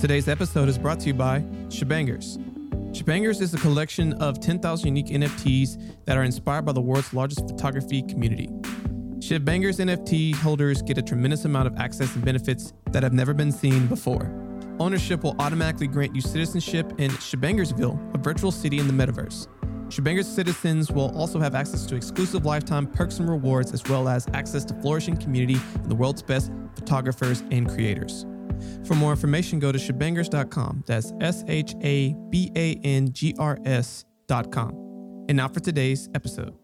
Today's episode is brought to you by Shabangrs. Shabangrs is a collection of 10,000 unique NFTs that are inspired by the world's largest photography community. Shabangrs NFT holders get a tremendous amount of access and benefits that have never been seen before. Ownership will automatically grant you citizenship in Shabangrsville, a virtual city in the metaverse. Shabangrs citizens will also have access to exclusive lifetime perks and rewards, as well as access to flourishing community and the world's best photographers and creators. For more information, go to shabangrs.com. That's S H A B A N G R S.com. And now for today's episode.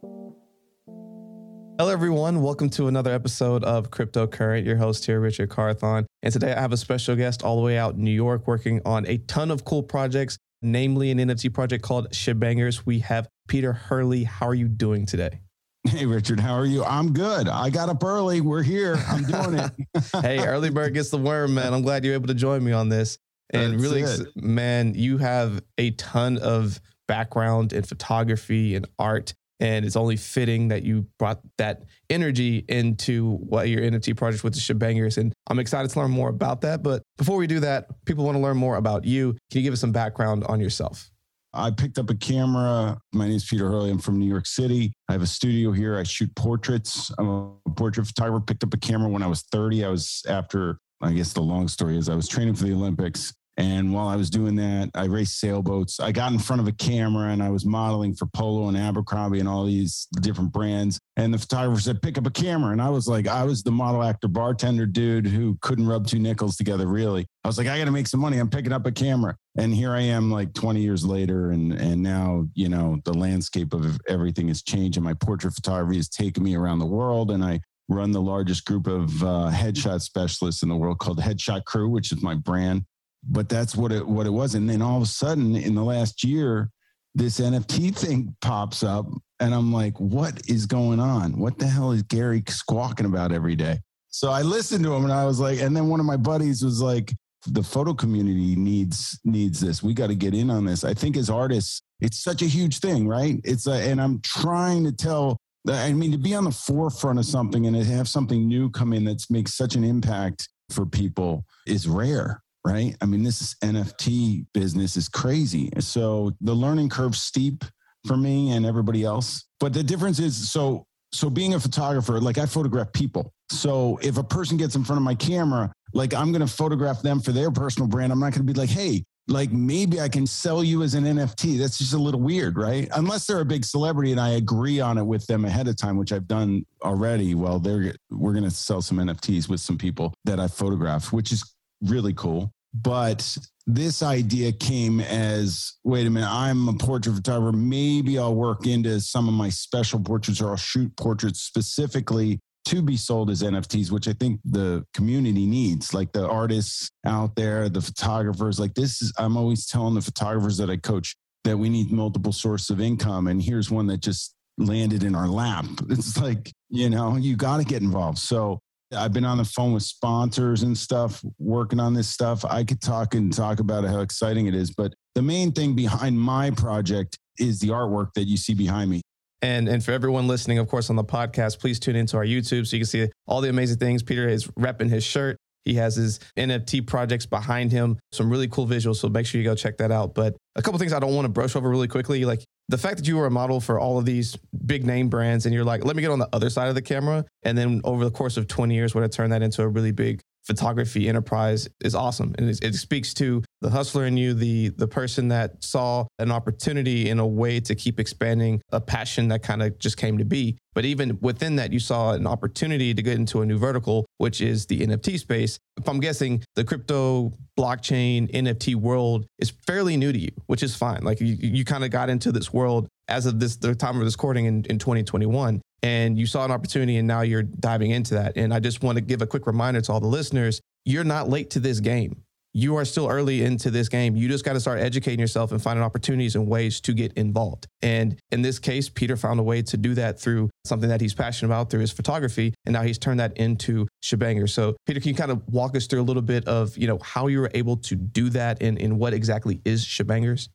Hello, everyone. Welcome to another episode of Cryptocurrent. Your host here, Richard Carthon. And today I have a special guest all the way out in New York working on a ton of cool projects, namely an NFT project called Shabangrs. We have Peter Hurley. How are you doing today? Hey, Richard, how are you? I'm good. I got up early. We're here. I'm doing it. hey, early bird gets the worm, man. I'm glad you're able to join me on this. And That's really, it. man, you have a ton of background in photography and art. And it's only fitting that you brought that energy into what your NFT project with the Shabangrs. And I'm excited to learn more about that. But before we do that, people want to learn more about you. Can you give us some background on yourself? I picked up a camera. My name is Peter Hurley. I'm from New York City. I have a studio here. I shoot portraits. I'm a portrait photographer. Picked up a camera when I was 30. I was after, I guess the long story is I was training for the Olympics. And while I was doing that, I raced sailboats. I got in front of a camera and I was modeling for Polo and Abercrombie and all these different brands. And the photographer said, pick up a camera. And I was like, I was the model actor bartender dude who couldn't rub two nickels together, really. I was like, I got to make some money. I'm picking up a camera. And here I am like 20 years later. And, and now, you know, the landscape of everything has changed. And my portrait photography has taken me around the world. And I run the largest group of uh, headshot specialists in the world called Headshot Crew, which is my brand but that's what it what it was. And then all of a sudden, in the last year, this NFT thing pops up, and I'm like, what is going on? What the hell is Gary squawking about every day? So I listened to him, and I was like, and then one of my buddies was like, the photo community needs needs this. We got to get in on this. I think as artists, it's such a huge thing, right? It's a, and I'm trying to tell. I mean, to be on the forefront of something and to have something new come in that makes such an impact for people is rare right? I mean, this is NFT business is crazy. So the learning curve steep for me and everybody else. But the difference is so so being a photographer, like I photograph people. So if a person gets in front of my camera, like I'm going to photograph them for their personal brand. I'm not going to be like, "Hey, like maybe I can sell you as an NFT." That's just a little weird, right? Unless they're a big celebrity and I agree on it with them ahead of time, which I've done already. Well, they're we're going to sell some NFTs with some people that I photographed, which is really cool. But this idea came as wait a minute, I'm a portrait photographer. Maybe I'll work into some of my special portraits or I'll shoot portraits specifically to be sold as NFTs, which I think the community needs, like the artists out there, the photographers. Like this is, I'm always telling the photographers that I coach that we need multiple sources of income. And here's one that just landed in our lap. It's like, you know, you got to get involved. So I've been on the phone with sponsors and stuff working on this stuff. I could talk and talk about how exciting it is, but the main thing behind my project is the artwork that you see behind me. And and for everyone listening, of course, on the podcast, please tune into our YouTube so you can see all the amazing things. Peter is repping his shirt. He has his NFT projects behind him, some really cool visuals. So make sure you go check that out. But a couple things I don't want to brush over really quickly, like the fact that you were a model for all of these big name brands, and you're like, let me get on the other side of the camera, and then over the course of 20 years, would have turned that into a really big photography enterprise is awesome and it, it, speaks to the hustler in you the the person that saw an opportunity in a way to keep expanding a passion that kind of just came to be but even within that you saw an opportunity to get into a new vertical which is the nft space if i'm guessing the crypto blockchain nft world is fairly new to you which is fine like you, you kind of got into this world as of this the time of this recording in, in 2021 and you saw an opportunity and now you're diving into that. And I just want to give a quick reminder to all the listeners you're not late to this game. You are still early into this game. You just got to start educating yourself and finding opportunities and ways to get involved. And in this case, Peter found a way to do that through something that he's passionate about through his photography. And now he's turned that into Shebanger. So Peter, can you kind of walk us through a little bit of, you know, how you were able to do that and, and what exactly is Shabangrs?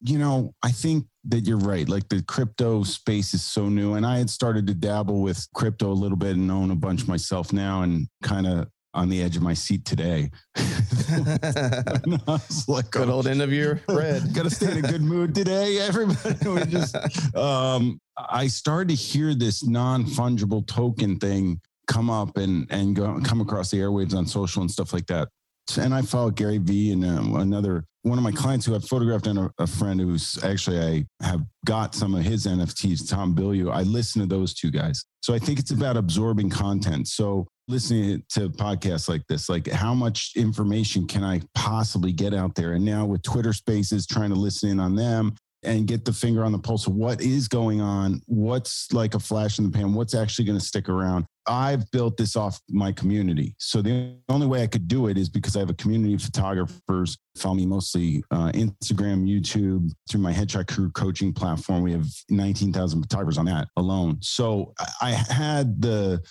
you know, I think that you're right. Like the crypto space is so new. And I had started to dabble with crypto a little bit and own a bunch myself now and kind of on the edge of my seat today. like, good old end of year red. Got to stay in a good mood today. Everybody, we just, um, I started to hear this non fungible token thing come up and and go come across the airwaves on social and stuff like that and I followed Gary Vee and um, another one of my clients who I've photographed and a, a, friend who's actually I have got some of his NFTs, Tom Bilyeu. I listen to those two guys. So I think it's about absorbing content. So listening to podcasts like this, like how much information can I possibly get out there? And now with Twitter Spaces, trying to listen in on them and get the finger on the pulse of what is going on, what's like a flash in the pan, what's actually going to stick around. I've built this off my community. So the only way I could do it is because I have a community of photographers follow me mostly uh, Instagram, YouTube, through my Headshot Crew coaching platform. We have 19,000 photographers on that alone. So I had the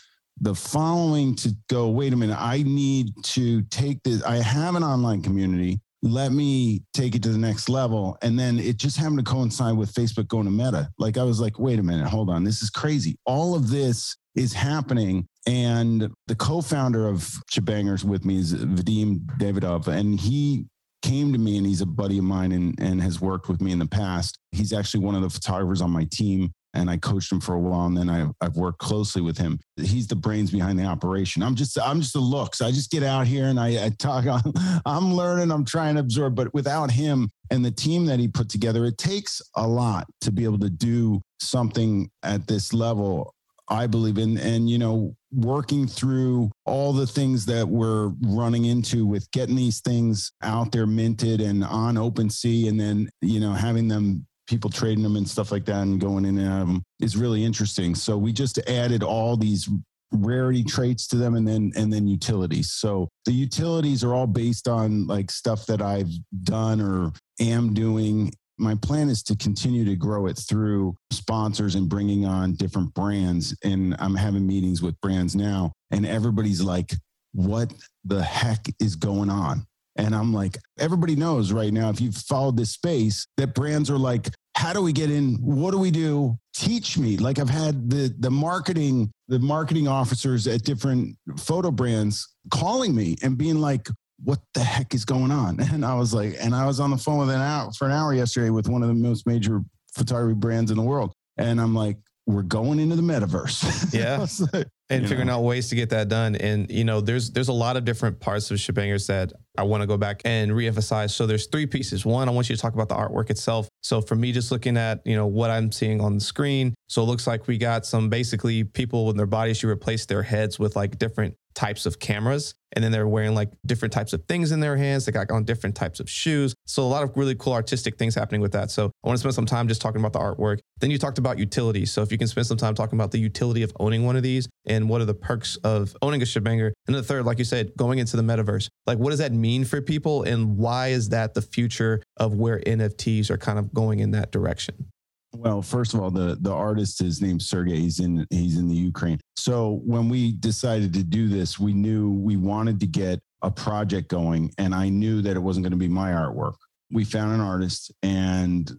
the following to go, wait a minute, I need to take this. I have an online community let me take it to the next level. And then it just happened to coincide with Facebook going to Meta. Like I was like, wait a minute, hold on, this is crazy. All of this is happening. And the co-founder of Shabangrs with me is Vadim Davidov, and he came to me and he's a buddy of mine and, and has worked with me in the past. He's actually one of the photographers on my team and I coached him for a while, and then I, I've worked closely with him. He's the brains behind the operation. I'm just I'm just the looks. I just get out here and I, I talk. I'm, I'm learning. I'm trying to absorb, but without him and the team that he put together, it takes a lot to be able to do something at this level. I believe in, and you know, working through all the things that we're running into with getting these things out there minted and on OpenSea, and then you know having them people trading them and stuff like that and going in and out of them is really interesting. So we just added all these rarity traits to them and then and then utilities. So the utilities are all based on like stuff that I've done or am doing. My plan is to continue to grow it through sponsors and bringing on different brands. And I'm having meetings with brands now, and everybody's like, what the heck is going on? And I'm like, everybody knows right now, if you've followed this space, that brands are like, how do we get in? What do we do? Teach me. Like I've had the the marketing, the marketing officers at different photo brands calling me and being like, what the heck is going on? And I was like, and I was on the phone with an hour for an hour yesterday with one of the most major photography brands in the world. And I'm like, we're going into the metaverse. Yeah. like, and figuring know. out ways to get that done. And you know, there's there's a lot of different parts of Shabangrs that I want to go back and reemphasize. So there's three pieces. One, I want you to talk about the artwork itself. So for me, just looking at you know what I'm seeing on the screen, so it looks like we got some basically people with their bodies. You replace their heads with like different types of cameras. And then they're wearing like different types of things in their hands. They got on different types of shoes. So a lot of really cool artistic things happening with that. So I want to spend some time just talking about the artwork. Then you talked about utility. So if you can spend some time talking about the utility of owning one of these and what are the perks of owning a Shebanger. And the third, like you said, going into the metaverse. Like what does that mean for people and why is that the future of where NFTs are kind of going in that direction? Well, first of all, the the artist is named Sergey. He's in he's in the Ukraine. So when we decided to do this, we knew we wanted to get a project going, and I knew that it wasn't going to be my artwork. We found an artist, and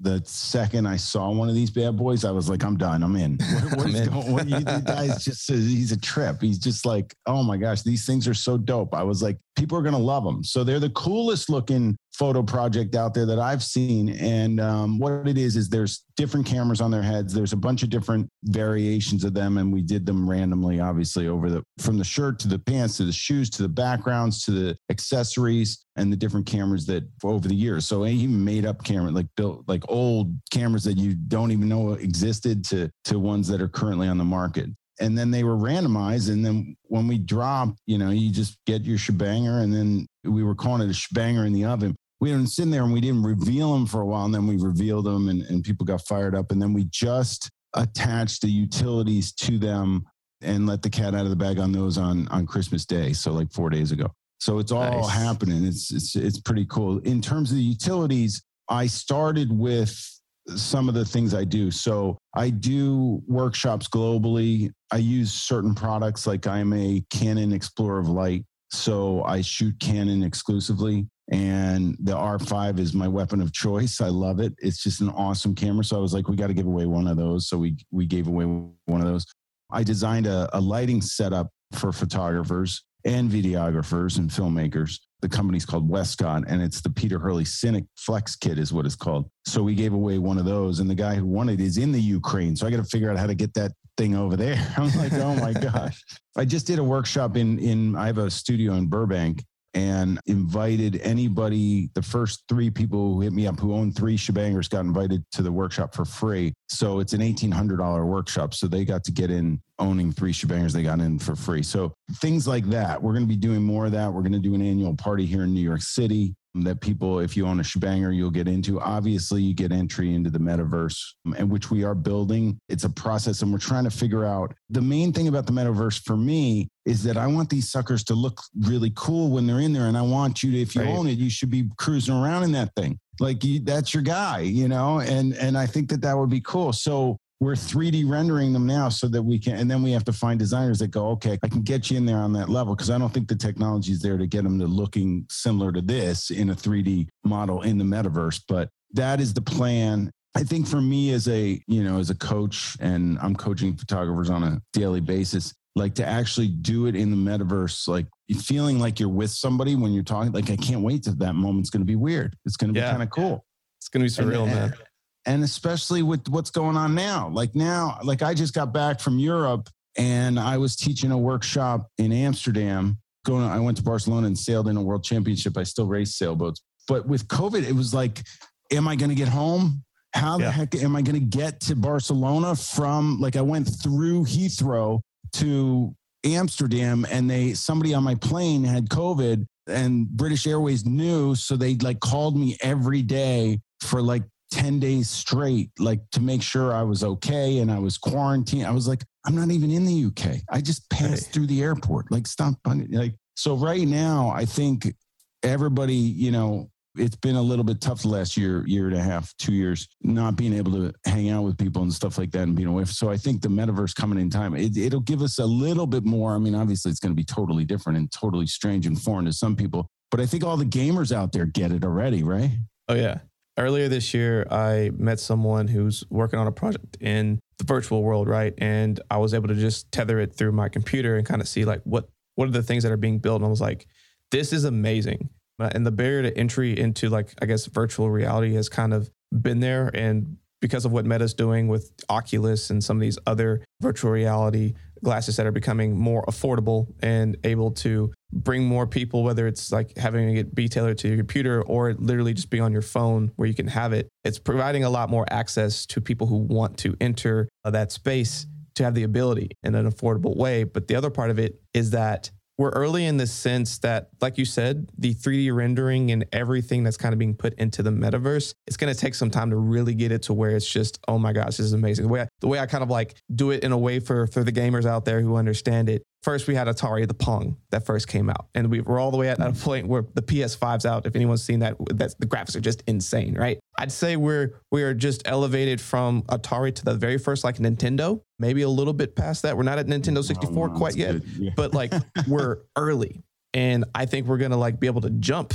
the second I saw one of these bad boys, I was like, I'm done. I'm in. What, what I'm in. Going, what, you, the guy's just, he's a trip. He's just like, oh my gosh, these things are so dope. I was like, people are going to love them. So they're the coolest looking photo project out there that I've seen. And um, what it is, is there's different cameras on their heads. There's a bunch of different variations of them. And we did them randomly, obviously, over the, from the shirt to the pants to the shoes to the backgrounds to the accessories and the different cameras that over the years. So even made up camera, like built like old cameras that you don't even know existed to, to ones that are currently on the market and then they were randomized. And then when we dropped, you know, you just get your shebanger, and then we were calling it a shebanger in the oven. We didn't sit there and we didn't reveal them for a while, and then we revealed them, and, and people got fired up. And then we just attached the utilities to them and let the cat out of the bag on those on on Christmas Day. So like four days ago. So it's all nice. happening. It's it's it's pretty cool. In terms of the utilities, I started with some of the things I do. So I do workshops globally. I use certain products like I'm a Canon Explorer of Light. So I shoot Canon exclusively and the R5 is my weapon of choice. I love it. It's just an awesome camera. So I was like, we got to give away one of those. So we we gave away one of those. I designed a, a lighting setup for photographers and videographers and filmmakers. The company's called Westcott, and it's the Peter Hurley Cine Flex Kit, is what it's called. So we gave away one of those, and the guy who won it is in the Ukraine. So I got to figure out how to get that thing over there. I'm like, oh my gosh! I just did a workshop in in. I have a studio in Burbank, and invited anybody. The first three people who hit me up who own three shebangers got invited to the workshop for free. So it's an $1,800 workshop. So they got to get in owning three shebangers. They got in for free. So things like that. We're going to be doing more of that. We're going to do an annual party here in New York City that people, if you own a shebanger, you'll get into. Obviously, you get entry into the metaverse, and which we are building. It's a process, and we're trying to figure out the main thing about the metaverse for me is that I want these suckers to look really cool when they're in there, and I want you to, if you right. own it, you should be cruising around in that thing like you, that's your guy, you know, and and I think that that would be cool. So we're 3D rendering them now so that we can, and then we have to find designers that go, okay, I can get you in there on that level because I don't think the technology is there to get them to looking similar to this in a 3D model in the metaverse. But that is the plan. I think for me as a, you know, as a coach and I'm coaching photographers on a daily basis, like to actually do it in the metaverse, like feeling like you're with somebody when you're talking, like I can't wait to that moment's going to be weird. It's going to be yeah. kind of cool. It's going to be surreal, and, uh, man and especially with what's going on now. Like now, like I just got back from Europe and I was teaching a workshop in Amsterdam. Going, I went to Barcelona and sailed in a world championship. I still race sailboats, but with COVID, it was like, am I going to get home? How the yeah. heck am I going to get to Barcelona from? Like I went through Heathrow to Amsterdam, and they somebody on my plane had COVID, and British Airways knew, so they like called me every day for like 10 days straight, like to make sure I was okay and I was quarantined. I was like, I'm not even in the UK. I just passed through the airport. Like, stop. Like, so right now, I think everybody, you know, it's been a little bit tough the last year, year and a half, two years, not being able to hang out with people and stuff like that and being away. So I think the metaverse coming in time, it, it'll give us a little bit more. I mean, obviously, it's going to be totally different and totally strange and foreign to some people, but I think all the gamers out there get it already, right? Oh, yeah earlier this year, I met someone who's working on a project in the virtual world, right? And I was able to just tether it through my computer and kind of see like what what are the things that are being built. And I was like, this is amazing. Uh, and the barrier to entry into like I guess virtual reality has kind of been there, and because of what Meta's doing with Oculus and some of these other virtual reality glasses that are becoming more affordable and able to bring more people, whether it's like having it be tailored to your computer or literally just be on your phone where you can have it. It's providing a lot more access to people who want to enter uh, that space to have the ability in an affordable way. But the other part of it is that we're early in the sense that, like you said, the 3D rendering and everything that's kind of being put into the metaverse, it's going to take some time to really get it to where it's just, oh my gosh, this is amazing. The way I, the way I kind of like do it in a way for for the gamers out there who understand it First, we had Atari the Pong that first came out, and we were all the way at, a mm. point where the PS5's out. If anyone's seen that, that's the graphics are just insane, right? I'd say we're we are just elevated from Atari to the very first like Nintendo, maybe a little bit past that. We're not at Nintendo 64 quite yet, yeah. but like we're early, and I think we're gonna like be able to jump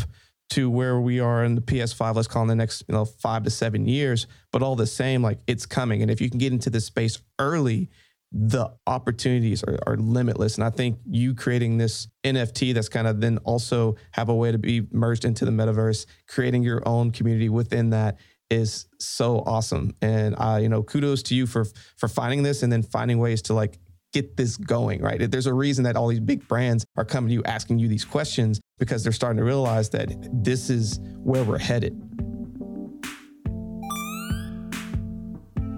to where we are in the PS5, let's call in the next, you know, five to seven years. But all the same, like it's coming. And if you can get into this space early, the opportunities are, are, limitless. And I think you creating this NFT that's kind of then also have a way to be merged into the metaverse, creating your own community within that is so awesome. And uh, you know, kudos to you for for finding this and then finding ways to like get this going, right? There's a reason that all these big brands are coming to you asking you these questions because they're starting to realize that this is where we're headed.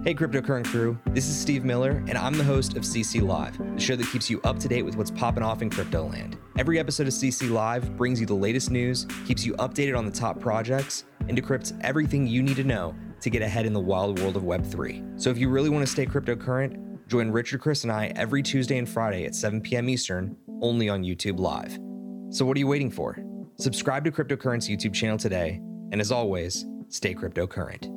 Hey, Cryptocurrent crew, this is Steve Miller, and I'm the host of CC Live, the show that keeps you up to date with what's popping off in crypto land. Every episode of CC Live brings you the latest news, keeps you updated on the top projects, and decrypts everything you need to know to get ahead in the wild world of Web3. So if you really want to stay cryptocurrent, join Richard, Chris, and I every Tuesday and Friday at 7 p.m. Eastern, only on YouTube Live. So what are you waiting for? Subscribe to Cryptocurrent YouTube channel today, and as always, stay cryptocurrent.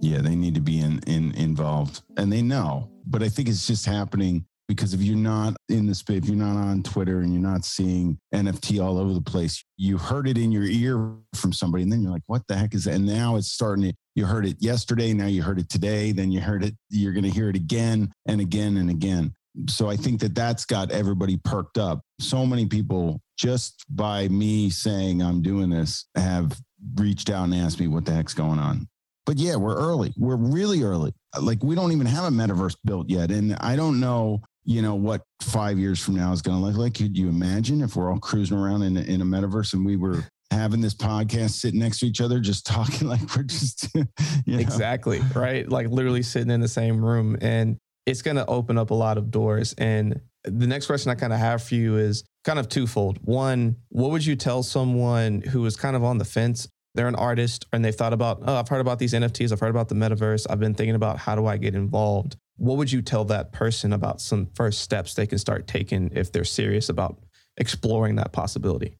Yeah, they need to be in, in involved, and they know. But I think it's just happening because if you're not in the space, if you're not on Twitter and you're not seeing NFT all over the place, you heard it in your ear from somebody, and then you're like, "What the heck is that?" And now it's starting to. You heard it yesterday, now you heard it today, then you heard it. You're going to hear it again and again and again. So I think that that's got everybody perked up. So many people, just by me saying I'm doing this, have reached out and asked me what the heck's going on. But yeah, we're early. We're really early. Like we don't even have a metaverse built yet. And I don't know you know what five years from now is going to look like could you imagine if we're all cruising around in, in a metaverse and we were having this podcast sitting next to each other just talking like we're just you know? exactly right like literally sitting in the same room and it's going to open up a lot of doors. And the next question i kind of have for you is kind of twofold. One what would you tell someone who is kind of on the fence? They're an artist and they've thought about oh i've heard about these nfts i've heard about the metaverse. I've been thinking about how do i get involved. What would you tell that person about some first steps they can start taking if they're serious about exploring that possibility?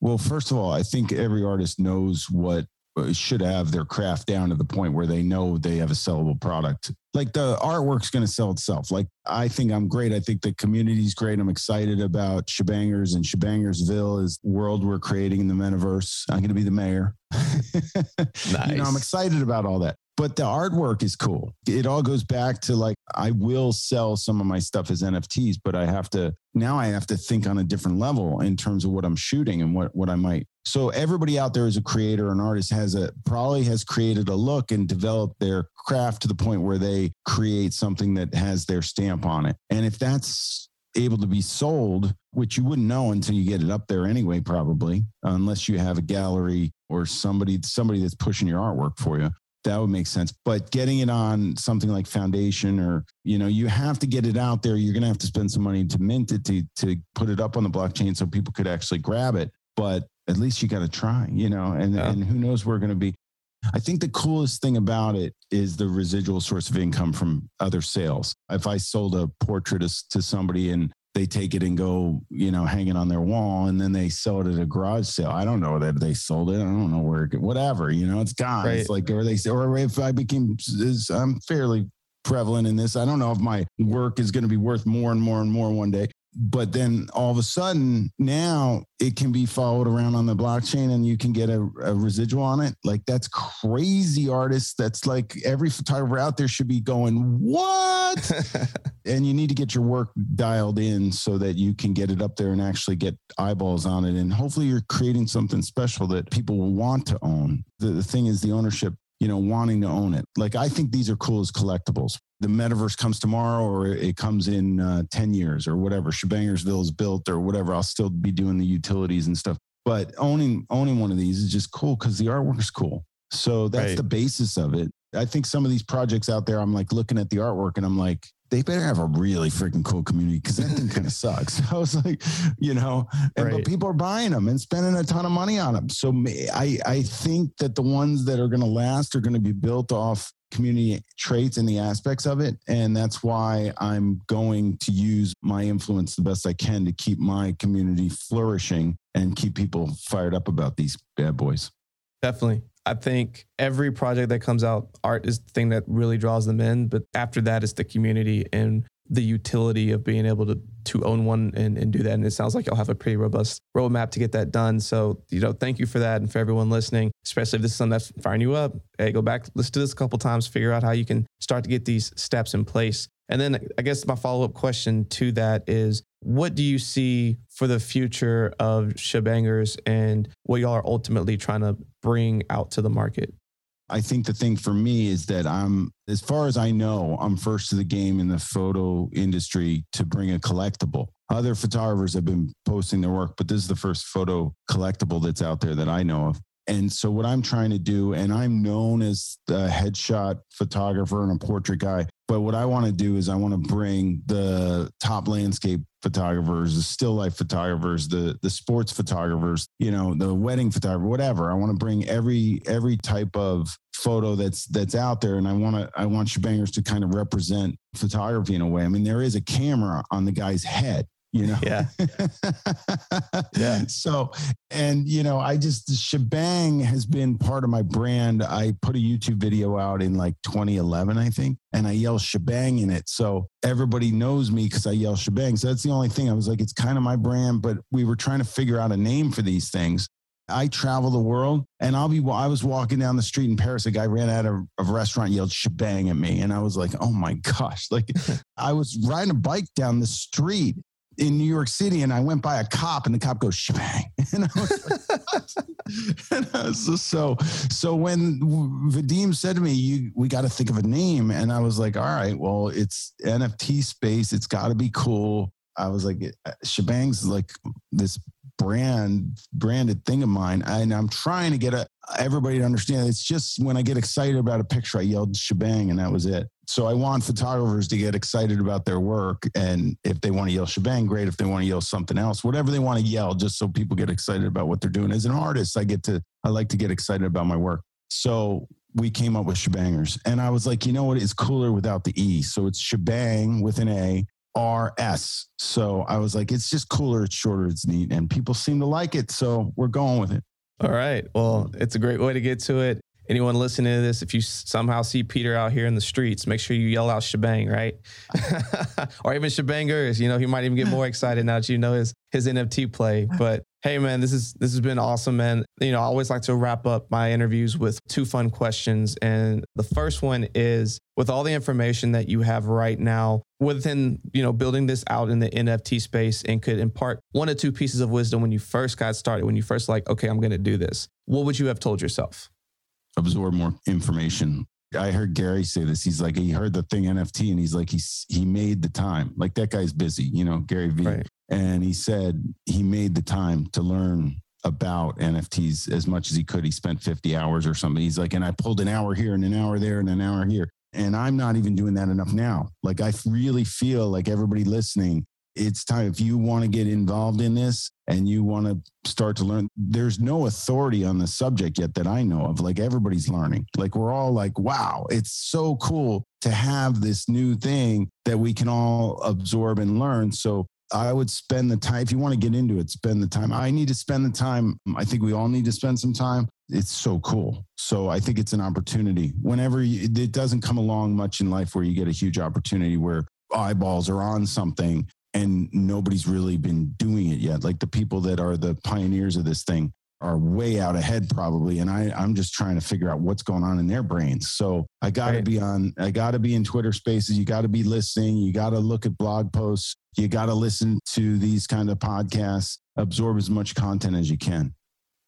Well, first of all, I think every artist knows what should have their craft down to the point where they know they have a sellable product. Like the artwork's going to sell itself. Like I think I'm great. I think the community's great. I'm excited about Shabangrs and Shabangrsville is world we're creating in the metaverse. I'm going to be the mayor. nice. You know, I'm excited about all that but the artwork is cool. It all goes back to like, I will sell some of my stuff as NFTs, but I have to, now I have to think on a different level in terms of what I'm shooting and what, what I might. So everybody out there as a creator, an artist has a, probably has created a look and developed their craft to the point where they create something that has their stamp on it. And if that's able to be sold, which you wouldn't know until you get it up there anyway, probably, unless you have a gallery or somebody somebody that's pushing your artwork for you that would make sense but getting it on something like foundation or you know you have to get it out there you're going to have to spend some money to mint it to to put it up on the blockchain so people could actually grab it but at least you got to try you know and yeah. and who knows where we're going to be I think the coolest thing about it is the residual source of income from other sales. If I sold a portrait to somebody and they take it and go, you know, hang it on their wall, and then they sell it at a garage sale. I don't know that they sold it. I don't know where, it, whatever, you know, it's gone. Right. It's like, or they, say or if I became, I'm fairly prevalent in this. I don't know if my work is going to be worth more and more and more one day but then all of a sudden now it can be followed around on the blockchain and you can get a, a, residual on it. Like that's crazy artists. That's like every photographer out there should be going what? And you need to get your work dialed in so that you can get it up there and actually get eyeballs on it. And hopefully you're creating something special that people will want to own. The, the thing is the ownership you know, wanting to own it. Like I think these are cool as collectibles. The metaverse comes tomorrow, or it comes in uh, ten years, or whatever. Shabangrsville is built, or whatever. I'll still be doing the utilities and stuff. But owning owning one of these is just cool because the artwork is cool. So that's right. the basis of it. I think some of these projects out there, I'm like looking at the artwork and I'm like, they better have a really freaking cool community because that thing kind of sucks. I was like, you know, and, right. but people are buying them and spending a ton of money on them. So I, I think that the ones that are going to last are going to be built off community traits and the aspects of it. And that's why I'm going to use my influence the best I can to keep my community flourishing and keep people fired up about these bad boys. Definitely. I think every project that comes out, art is the thing that really draws them in. But after that, it's the community and the utility of being able to to own one and, and do that. And it sounds like you'll have a pretty robust roadmap to get that done. So, you know, thank you for that. And for everyone listening, especially if this is something that's firing you up, hey, go back, listen to this a couple times, figure out how you can start to get these steps in place. And then I guess my follow up question to that is what do you see for the future of Shabangrs and what y'all are ultimately trying to bring out to the market? I think the thing for me is that I'm, as far as I know, I'm first to the game in the photo industry to bring a collectible. Other photographers have been posting their work, but this is the first photo collectible that's out there that I know of. And so, what I'm trying to do, and I'm known as the headshot photographer and a portrait guy, but what I want to do is I want to bring the top landscape photographers, the still life photographers, the the sports photographers, you know, the wedding photographer, whatever. I want to bring every every type of photo that's that's out there, and I want to I want Shabangrs to kind of represent photography in a way. I mean, there is a camera on the guy's head, you know? Yeah. Yeah. So and you know i just shebang has been part of my brand. I put a youtube video out in like 2011 i think and i yell shebang in it. So everybody knows me because i yell shebang. So that's the only thing. I was like it's kind of my brand but we were trying to figure out a name for these things. I travel the world and I'll be, I was walking down the street in Paris. A guy ran out of a restaurant, yelled shebang at me. And I was like, oh my gosh. Like I was riding a bike down the street in New York City and I went by a cop and the cop goes shebang. And I was like, and I was just so, so when Vadim said to me, you, we got to think of a name. And I was like, all right, well, it's NFT space. It's got to be cool. I was like, shebang's like this brand branded thing of mine and i'm trying to get a, everybody to understand it's just when i get excited about a picture i yelled shebang and that was it so I want photographers to get excited about their work. And if they want to yell shebang, great. If they want to yell something else, whatever they want to yell, just so people get excited about what they're doing. As an artist, I get to, I like to get excited about my work. So we came up with shebangers. And I was like, you know what? It's cooler without the E. So it's shebang with an A. R S. So I was like, it's just cooler, it's shorter, it's neat, and people seem to like it. So we're going with it. All right. Well, it's a great way to get to it anyone listening to this, if you somehow see Peter out here in the streets, make sure you yell out shebang, right? or even shebangers, you know, he might even get more excited now that you know his his NFT play. But hey man, this is this has been awesome, man. You know, I always like to wrap up my interviews with two fun questions. And the first one is with all the information that you have right now within, you know, building this out in the NFT space and could impart one or two pieces of wisdom when you first got started, when you first like, okay, I'm gonna do this. What would you have told yourself? Absorb more information. I heard Gary say this. He's like, he heard the thing NFT and he's like, he's, he made the time. Like that guy's busy, you know, Gary Vee. Right. And he said he made the time to learn about NFTs as much as he could. He spent 50 hours or something. He's like, and I pulled an hour here and an hour there and an hour here. And I'm not even doing that enough now. Like, I really feel like everybody listening it's time if you want to get involved in this and you want to start to learn there's no authority on the subject yet that i know of like everybody's learning like we're all like wow it's so cool to have this new thing that we can all absorb and learn so I would spend the time. If you want to get into it, spend the time. I need to spend the time. I think we all need to spend some time. It's so cool. So I think it's an opportunity. Whenever you, it doesn't come along much in life where you get a huge opportunity where eyeballs are on something and nobody's really been doing it yet. Like the people that are the pioneers of this thing are way out ahead probably and I I'm just trying to figure out what's going on in their brains. So I got to right. be on I got to be in Twitter spaces, you got to be listening, you got to look at blog posts, you got to listen to these kind of podcasts, absorb as much content as you can.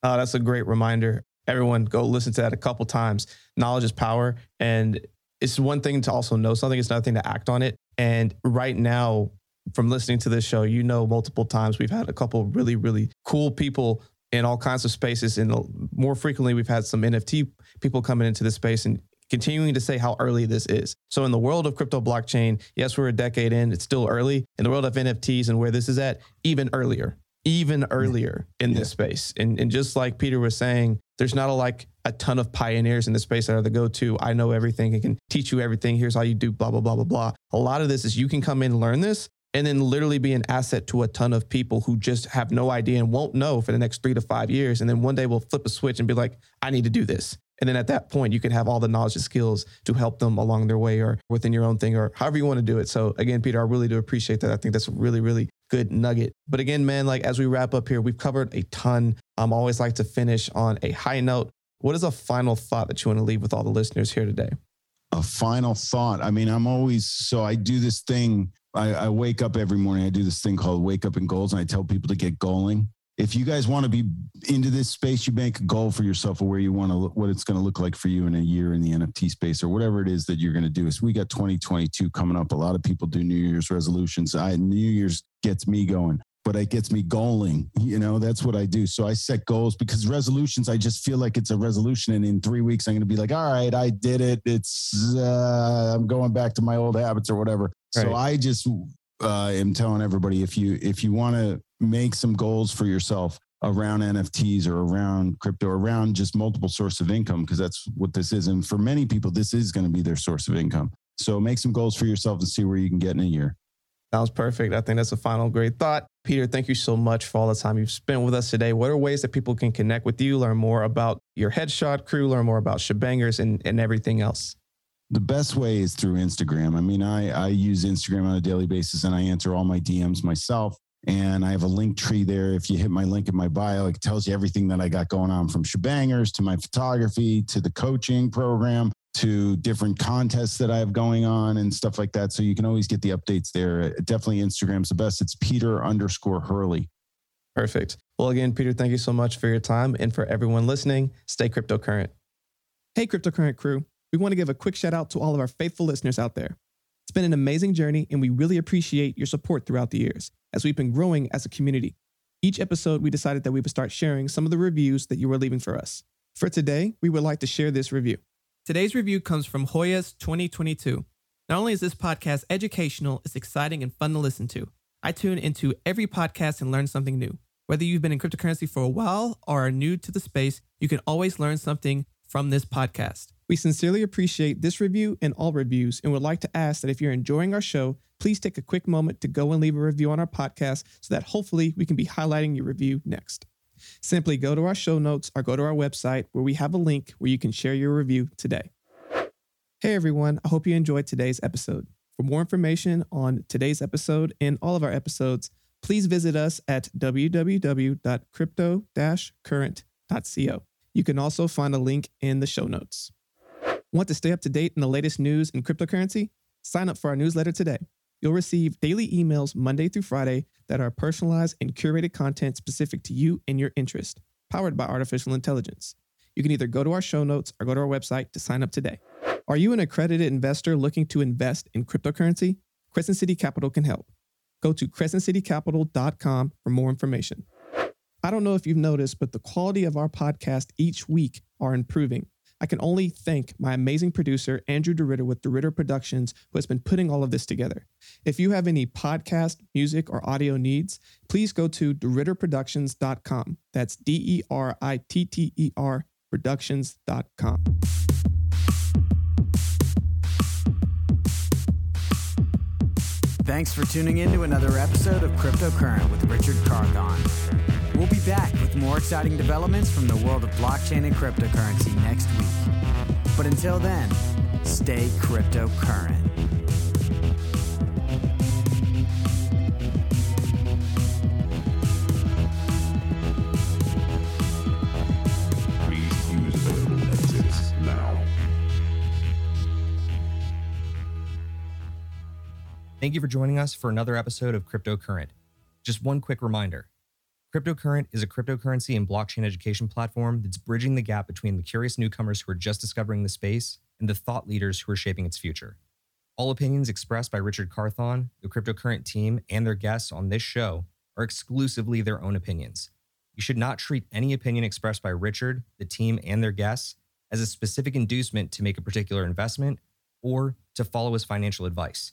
Oh, that's a great reminder. Everyone go listen to that a couple times. Knowledge is power and it's one thing to also know something, it's another thing to act on it. And right now, from listening to this show, you know, multiple times we've had a couple really, really cool people in all kinds of spaces. And more frequently, we've had some NFT people coming into this space and continuing to say how early this is. So, in the world of crypto blockchain, yes, we're a decade in, it's still early. In the world of NFTs and where this is at, even earlier, even earlier in yeah. this space. And, and just like Peter was saying, there's not a, like a ton of pioneers in the space that are the go-to. I know everything. I can teach you everything. Here's how you do blah, blah, blah, blah, blah. A lot of this is you can come in and learn this and then literally be an asset to a ton of people who just have no idea and won't know for the next three to five years. And then one day we'll flip a switch and be like, I need to do this. And then at that point, you can have all the knowledge and skills to help them along their way or within your own thing or however you want to do it. So again, Peter, I really do appreciate that. I think that's a really, really good nugget. But again, man, like as we wrap up here, we've covered a ton. Um, I'm always like to finish on a high note. What is a final thought that you want to leave with all the listeners here today? A final thought. I mean, I'm always so I do this thing I, I, wake up every morning. I do this thing called Wake Up and Goals, and I tell people to get goaling. If you guys want to be into this space, you make a goal for yourself of where you want to look, what it's going to look like for you in a year in the NFT space or whatever it is that you're going to do. So we got 2022 coming up. A lot of people do New Year's resolutions. I New Year's gets me going but it gets me going. You know, that's what I do. So I set goals because resolutions, I just feel like it's a resolution. And in three weeks, I'm going to be like, all right, I did it. It's, uh, I'm going back to my old habits or whatever. Right. So I just, uh, am telling everybody if you if you want to make some goals for yourself around NFTs or around crypto, around just multiple source of income, because that's what this is. And for many people, this is going to be their source of income. So make some goals for yourself and see where you can get in a year. Sounds perfect. I think that's a final great thought. Peter, thank you so much for all the time you've spent with us today. What are ways that people can connect with you, learn more about your headshot crew, learn more about Shabangrs and, and everything else? The best way is through Instagram. I mean, I, I use Instagram on a daily basis and I answer all my DMs myself. And I have a link tree there. If you hit my link in my bio, it tells you everything that I got going on from Shabangrs to my photography to the coaching program to different contests that I have going on and stuff like that. So you can always get the updates there. Definitely Instagram's the best. It's Peter underscore Hurley. Perfect. Well, again, Peter, thank you so much for your time. And for everyone listening, stay cryptocurrent. Hey, cryptocurrent crew. We want to give a quick shout out to all of our faithful listeners out there. It's been an amazing journey, and we really appreciate your support throughout the years as we've been growing as a community. Each episode, we decided that we would start sharing some of the reviews that you were leaving for us. For today, we would like to share this review. Today's review comes from Hoyas 2022. Not only is this podcast educational, it's exciting and fun to listen to. I tune into every podcast and learn something new. Whether you've been in cryptocurrency for a while or are new to the space, you can always learn something from this podcast. We sincerely appreciate this review and all reviews and would like to ask that if you're enjoying our show, please take a quick moment to go and leave a review on our podcast so that hopefully we can be highlighting your review next. Simply go to our show notes or go to our website where we have a link where you can share your review today. Hey everyone, I hope you enjoyed today's episode. For more information on today's episode and all of our episodes, please visit us at www.crypto-current.co. You can also find a link in the show notes. Want to stay up to date in the latest news in cryptocurrency? Sign up for our newsletter today. You'll receive daily emails Monday through Friday that are personalized and curated content specific to you and your interest, powered by artificial intelligence. You can either go to our show notes or go to our website to sign up today. Are you an accredited investor looking to invest in cryptocurrency? Crescent City Capital can help. Go to crescentcitycapital.com for more information. I don't know if you've noticed, but the quality of our podcast each week are improving. I can only thank my amazing producer, Andrew DeRitter with DeRitter Productions, who has been putting all of this together. If you have any podcast, music, or audio needs, please go to DeRitterProductions.com. That's D E R I T T E R Productions.com. Thanks for tuning in to another episode of Cryptocurrent with Richard Carthon. We'll be back with more exciting developments from the world of blockchain and cryptocurrency next week. But until then, stay cryptocurrent. Please use available exits now. Thank you for joining us for another episode of Cryptocurrent. Just one quick reminder Cryptocurrent is a cryptocurrency and blockchain education platform that's bridging the gap between the curious newcomers who are just discovering the space and the thought leaders who are shaping its future. All opinions expressed by Richard Carthon, the Cryptocurrent team, and their guests on this show are exclusively their own opinions. You should not treat any opinion expressed by Richard, the team, and their guests as a specific inducement to make a particular investment or to follow as financial advice.